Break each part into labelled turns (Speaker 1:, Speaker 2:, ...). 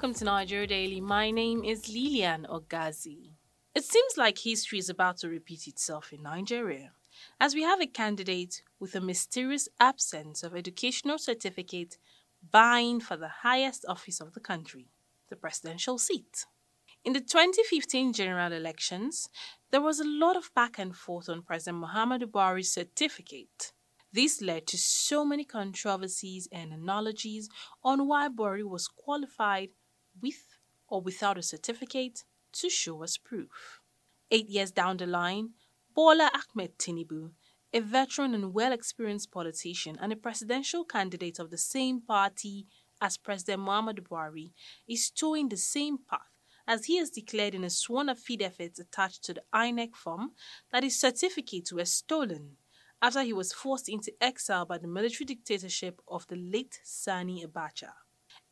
Speaker 1: welcome to Nigeria Daily. My name is Lilian Ogazi. It seems like history is about to repeat itself in Nigeria, as we have a candidate with a mysterious absence of educational certificate vying for the highest office of the country, the presidential seat. In the 2015 general elections, there was a lot of back and forth on President Muhammadu Buhari's certificate. This led to so many controversies and analogies on why Buhari was qualified with or without a certificate to show as proof. Eight years down the line, Bola Ahmed Tinubu, a veteran and well experienced politician and a presidential candidate of the same party as President Muhammadu Buhari, is towing the same path as he has declared in a sworn affidavit attached to the INEC form that his certificates were stolen after he was forced into exile by the military dictatorship of the late Sani Abacha.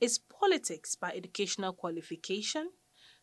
Speaker 1: Is politics by educational qualification?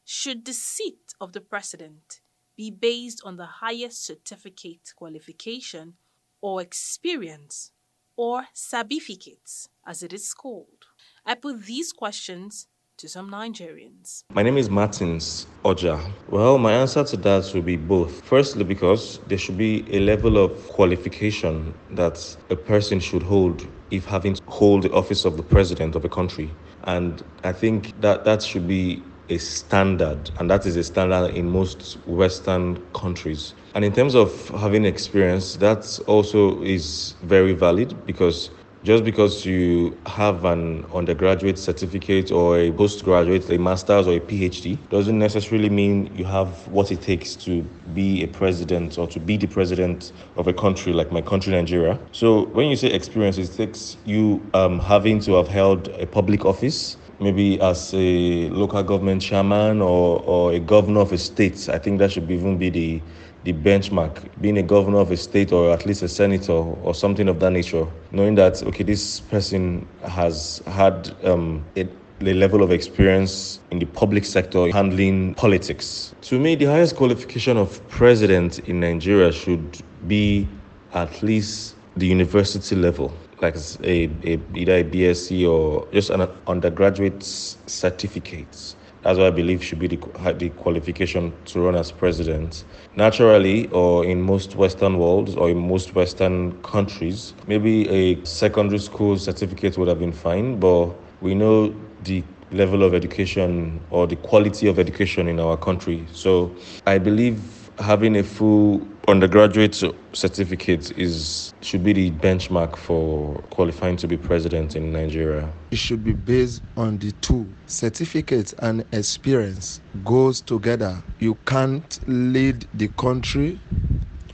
Speaker 1: Should the seat of the president be based on the highest certificate qualification or experience or sabificates as it is called? I put these questions to some Nigerians.
Speaker 2: My name is Martins Oja. Well, my answer to that will be both. Firstly, because there should be a level of qualification that a person should hold if having to hold the office of the president of a country. And I think that that should be a standard, and that is a standard in most Western countries. And in terms of having experience, that also is very valid because just because you have an undergraduate certificate or a postgraduate, a master's or a PhD, doesn't necessarily mean you have what it takes to be a president or to be the president of a country like my country, Nigeria. So when you say experience, it takes you um, having to have held a public office maybe as a local government chairman or, or a governor of a state. I think that should even be the the benchmark, being a governor of a state or at least a senator or something of that nature, knowing that, okay, this person has had um, a, a level of experience in the public sector handling politics. To me, the highest qualification of president in Nigeria should be at least the university level like a, a either a BSc or just an undergraduate certificate. That's what I believe should be the, the qualification to run as president. Naturally, or in most Western worlds or in most Western countries, maybe a secondary school certificate would have been fine, but we know the level of education or the quality of education in our country. So I believe having a full undergraduate certificate is should be the benchmark for qualifying to be president in Nigeria.
Speaker 3: It should be based on the two. Certificate and experience goes together. You can't lead the country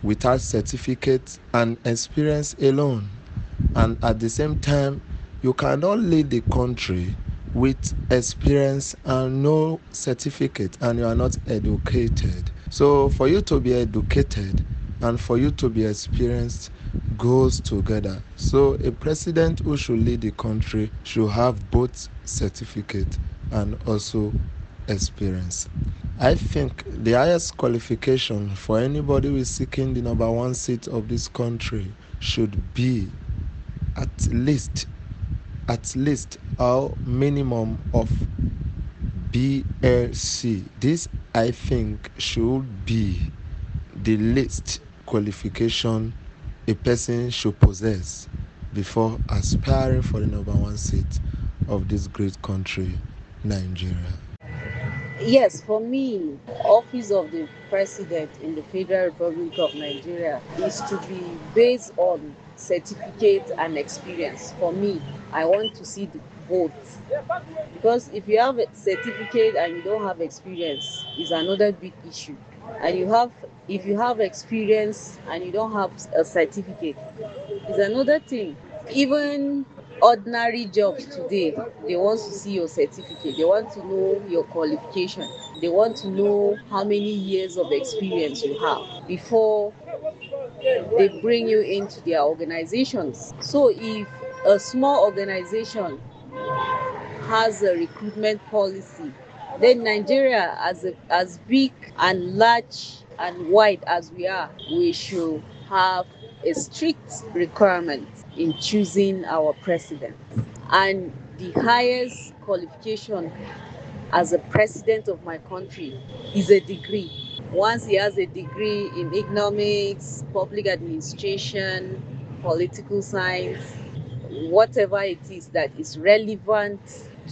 Speaker 3: without certificate and experience alone. And at the same time, you cannot lead the country with experience and no certificate and you are not educated. So, for you to be educated and for you to be experienced goes together. So, a president who should lead the country should have both certificate and also experience. I think the highest qualification for anybody who is seeking the number one seat of this country should be at least at least a minimum of BLC. This, I think, should be the least qualification a person should possess before aspiring for the number one seat of this great country, Nigeria.
Speaker 4: Yes, for me, office of the president in the Federal Republic of Nigeria is to be based on certificate and experience. For me, I want to see the because if you have a certificate and you don't have experience is another big issue. And you have if you have experience and you don't have a certificate is another thing. Even ordinary jobs today they want to see your certificate. They want to know your qualification. They want to know how many years of experience you have before they bring you into their organizations. So if a small organization has a recruitment policy, then Nigeria, as a, as big and large and wide as we are, we should have a strict requirement in choosing our president. And the highest qualification as a president of my country is a degree. Once he has a degree in economics, public administration, political science, whatever it is that is relevant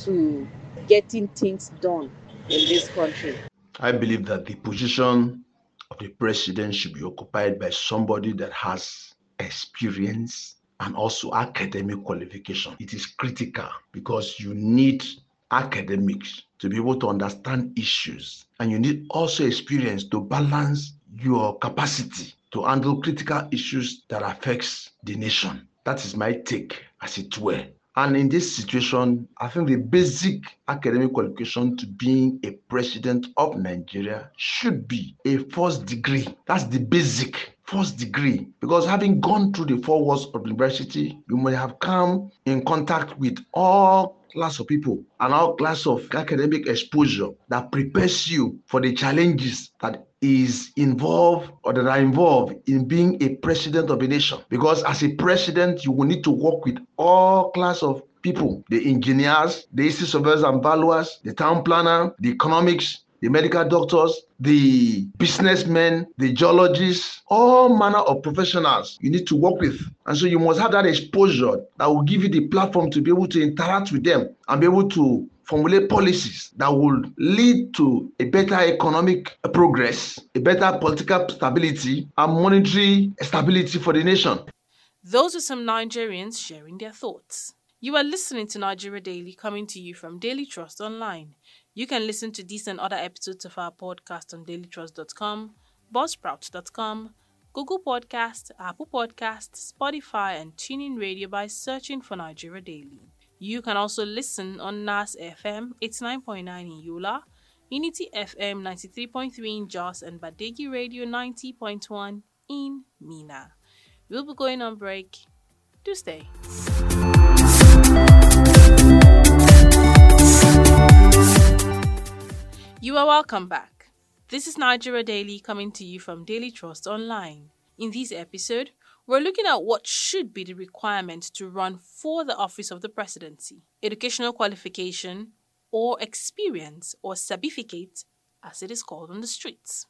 Speaker 4: to getting things done in this country.
Speaker 5: I believe that the position of the president should be occupied by somebody that has experience and also academic qualification. It is critical because you need academics to be able to understand issues and you need also experience to balance your capacity to handle critical issues that affects the nation. That is my take, as it were. And in this situation, I think the basic academic qualification to being a president of Nigeria should be a first degree. That's the basic first degree. Because having gone through the four walls of university, you may have come in contact with all class of people and all class of academic exposure that prepares you for the challenges that is involved or that are involved in being a president of a nation. Because as a president, you will need to work with all class of people, the engineers, the history surveyors and valuers, the town planner, the economics, the medical doctors, the businessmen, the geologists, all manner of professionals you need to work with. And so you must have that exposure that will give you the platform to be able to interact with them and be able to formulate policies that will lead to a better economic progress, a better political stability, and monetary stability for the nation.
Speaker 1: Those are some Nigerians sharing their thoughts. You are listening to Nigeria Daily coming to you from Daily Trust Online. You can listen to these and other episodes of our podcast on dailytrust.com, buzzsprout.com, Google Podcast, Apple Podcast, Spotify, and TuneIn Radio by searching for Nigeria Daily. You can also listen on NAS FM 89.9 in Yola, Unity FM 93.3 in Jos, and Badeggi Radio 90.1 in Minna. We'll be going on break. Do stay. You are welcome back. This is Nigeria Daily coming to you from Daily Trust Online. In this episode, we're looking at what should be the requirement to run for the office of the presidency educational qualification, or experience, or sabificate, as it is called on the streets.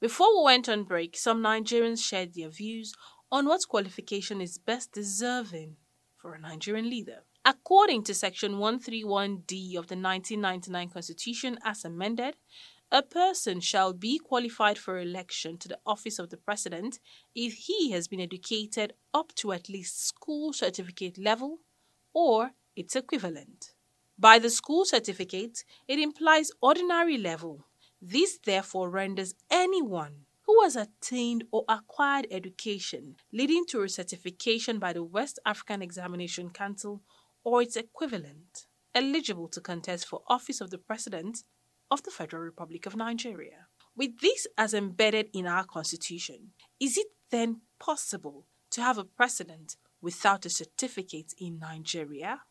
Speaker 1: Before we went on break, some Nigerians shared their views on what qualification is best deserving for a Nigerian leader. According to Section 131D of the 1999 Constitution as amended, a person shall be qualified for election to the office of the President if he has been educated up to at least school certificate level or its equivalent. By the school certificate, it implies ordinary level. This therefore renders anyone who has attained or acquired education leading to a certification by the West African Examination Council or its equivalent eligible to contest for office of the President of the Federal Republic of Nigeria. With this as embedded in our Constitution, is it then possible to have a president without a certificate in Nigeria?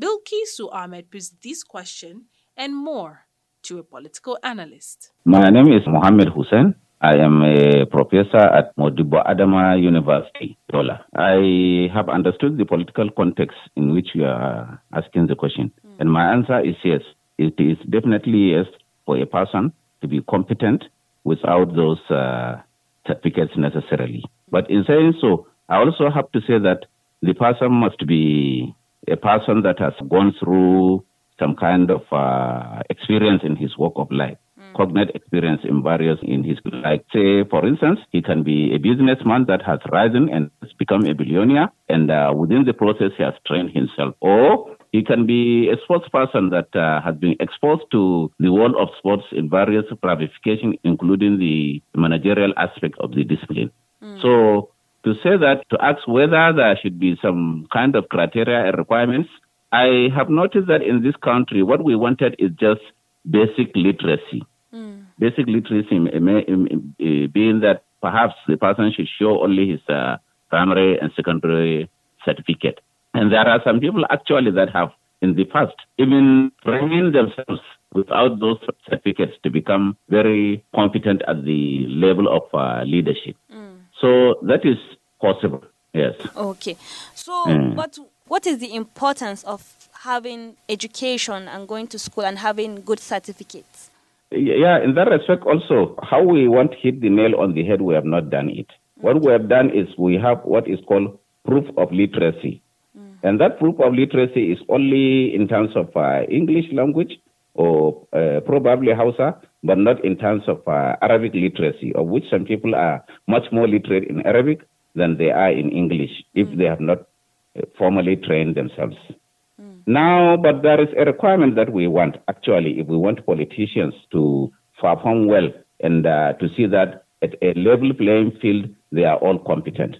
Speaker 1: Bilkisu Ahmed posed this question and more to a political analyst.
Speaker 6: My name is Mohammed Hussein. I am a professor at Modibbo Adama University, Yola. I have understood the political context in which you are asking the question. Mm. And my answer is yes. It is definitely yes for a person to be competent without those uh, certificates necessarily. But in saying so, I also have to say that the person must be a person that has gone through some kind of uh, experience in his walk of life cognate experience in various in his like say for instance he can be a businessman that has risen and has become a billionaire and uh, within the process he has trained himself or he can be a sports person that uh, has been exposed to the world of sports in various ramifications including the managerial aspect of the discipline mm. so to say that to ask whether there should be some kind of criteria and requirements I have noticed that in this country, what we wanted is just basic literacy. Mm. Basic literacy being that perhaps the person should show only his uh, primary and secondary certificate. And there are some people actually that have in the past even trained themselves without those certificates to become very competent at the level of uh, leadership. Mm. So that is possible. Yes.
Speaker 1: Okay. So, mm. but
Speaker 7: What is the importance of having education and going to school and having good certificates?
Speaker 6: Yeah, in that respect, also, how we want to hit the nail on the head, we have not done it. What we have done is we have what is called proof of literacy. Mm. And that proof of literacy is only in terms of uh, English language or uh, probably Hausa, but not in terms of uh, Arabic literacy, of which some people are much more literate in Arabic than they are in English if mm. they have not formally trained themselves. Now, but there is a requirement that we want, actually, if we want politicians to perform well and uh, to see that at a level playing field, they are all competent.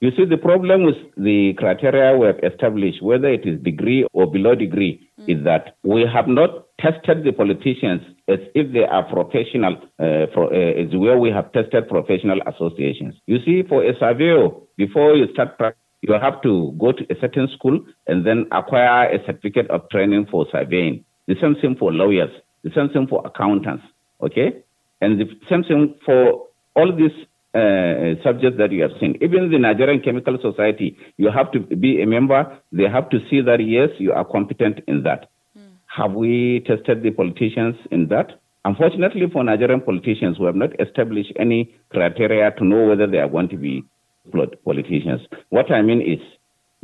Speaker 6: You see, the problem with the criteria we have established, whether it is degree or below degree, mm. is that we have not tested the politicians as if they are professional, uh, for, uh, as where we have tested professional associations. You see, for a surveyor, before you start practicing, you have to go to a certain school and then acquire a certificate of training for surveying. The same thing for lawyers, the same thing for accountants, okay? And the same thing for all these uh, subjects that you have seen. Even the Nigerian Chemical Society, you have to be a member. They have to see that, yes, you are competent in that. Mm. Have we tested the politicians in that? Unfortunately, for Nigerian politicians, we have not established any criteria to know whether they are going to be politicians. What I mean is,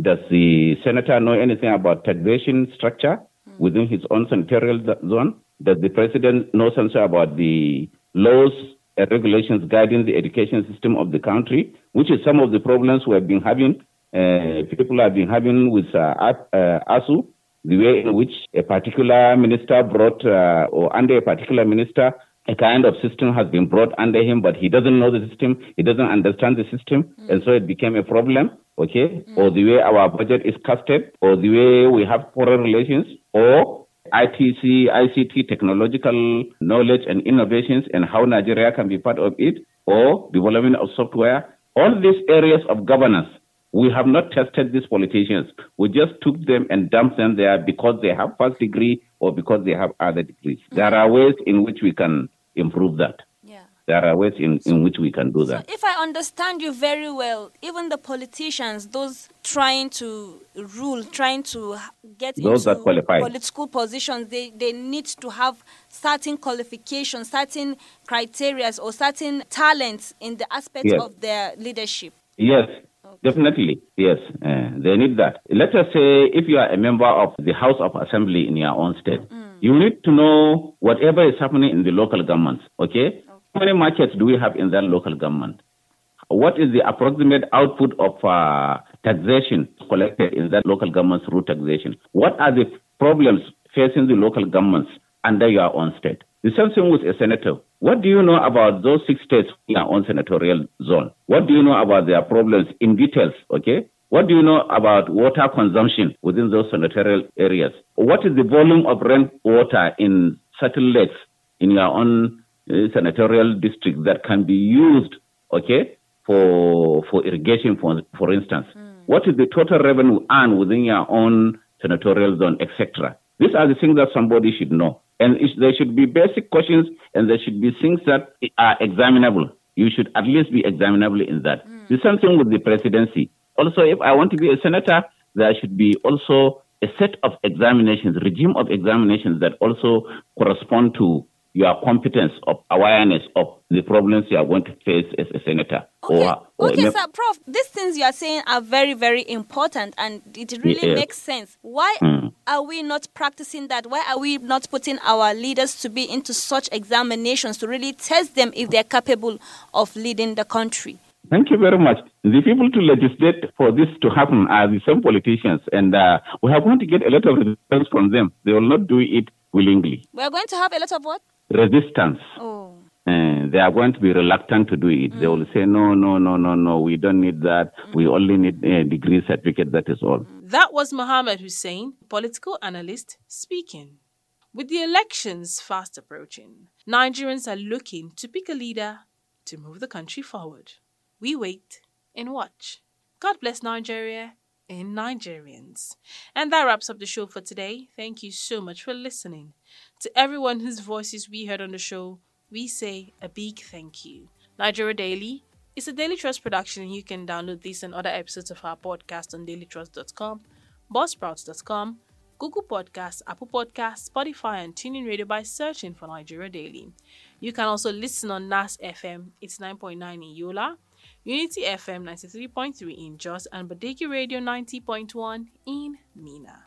Speaker 6: does the senator know anything about taxation structure mm. within his own senatorial zone? Does the president know something about the laws and regulations guiding the education system of the country, which is some of the problems we have been having, uh, people have been having with uh, uh, ASUU, the way in which a particular minister brought, uh, or under a particular minister, a kind of system has been brought under him, but he doesn't know the system, he doesn't understand the system, mm. and so it became a problem, okay? Mm. Or the way our budget is casted, or the way we have foreign relations, or ITC, ICT, technological knowledge and innovations, and how Nigeria can be part of it, or development of software. All these areas of governance, we have not tested these politicians. We just took them and dumped them there because they have first degree or because they have other degrees. There are ways in which we can improve that Yeah. there are ways in, in which we can do that.
Speaker 7: So if I understand you very well, even the politicians, those trying to rule, trying to get
Speaker 6: those into
Speaker 7: political positions, they, they need to have certain qualifications, certain criteria, or certain talents in the aspect yes. of their leadership.
Speaker 6: Yes, definitely. Yes, uh, they need that. Let us say if you are a member of the House of Assembly in your own state, mm. You need to know whatever is happening in the local governments, okay? How many markets do we have in that local government? What is the approximate output of uh, taxation collected in that local government through taxation? What are the problems facing the local governments under your own state? The same thing with a senator. What do you know about those six states in your own senatorial zone? What do you know about their problems in details? Okay. What do you know about water consumption within those senatorial areas? What is the volume of rainwater in certain lakes in your own uh, senatorial district that can be used, okay, for for irrigation, for for instance. Mm. What is the total revenue earned within your own senatorial zone, etc. These are the things that somebody should know, and there should be basic questions, and there should be things that are examinable. You should at least be examinable in that. Mm. The same thing with the presidency. Also, if I want to be a senator, there should be also a set of examinations, regime of examinations that also correspond to your competence of awareness of the problems you are going to face as a senator.
Speaker 7: Okay, or, or okay sir, Prof, these things you are saying are very, very important and it really yes. makes sense. Why mm. are we not practicing that? Why are we not putting our leaders to be into such examinations to really test them if they're capable of leading the country?
Speaker 6: Thank you very much. The people to legislate for this to happen are the same politicians, and uh, we are going to get a lot of resistance from them. They will not do it willingly.
Speaker 7: We are going to have a lot of what?
Speaker 6: resistance. Oh. Uh, they are going to be reluctant to do it. Mm. They will say, no, no, no, no, no, we don't need that. Mm. We only need a degree certificate, that is all.
Speaker 1: That was Mohammed Hussein, political analyst, speaking. With the elections fast approaching, Nigerians are looking to pick a leader to move the country forward. We wait and watch. God bless Nigeria and Nigerians. And that wraps up the show for today. Thank you so much for listening. To everyone whose voices we heard on the show, we say a big thank you. Nigeria Daily is a Daily Trust production, and you can download this and other episodes of our podcast on dailytrust.com buzzsprouts.com, Google Podcasts, Apple Podcasts, Spotify, and TuneIn Radio by searching for Nigeria Daily. You can also listen on NAS FM it's 9.9 in Yola, Unity FM 93.3 in Jos, and Badeggi Radio 90.1 in Minna.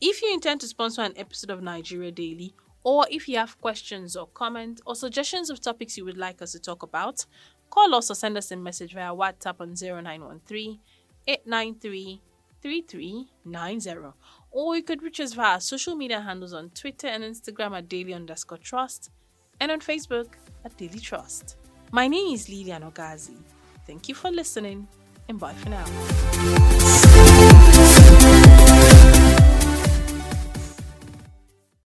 Speaker 1: If you intend to sponsor an episode of Nigeria Daily, or if you have questions or comments or suggestions of topics you would like us to talk about, call us or send us a message via WhatsApp on 0913 893 3390. Or you could reach us via our social media handles on Twitter and Instagram at daily underscore trust and on Facebook at Daily Trust. My name is Lilian Ogazi. Thank you for listening and bye for now.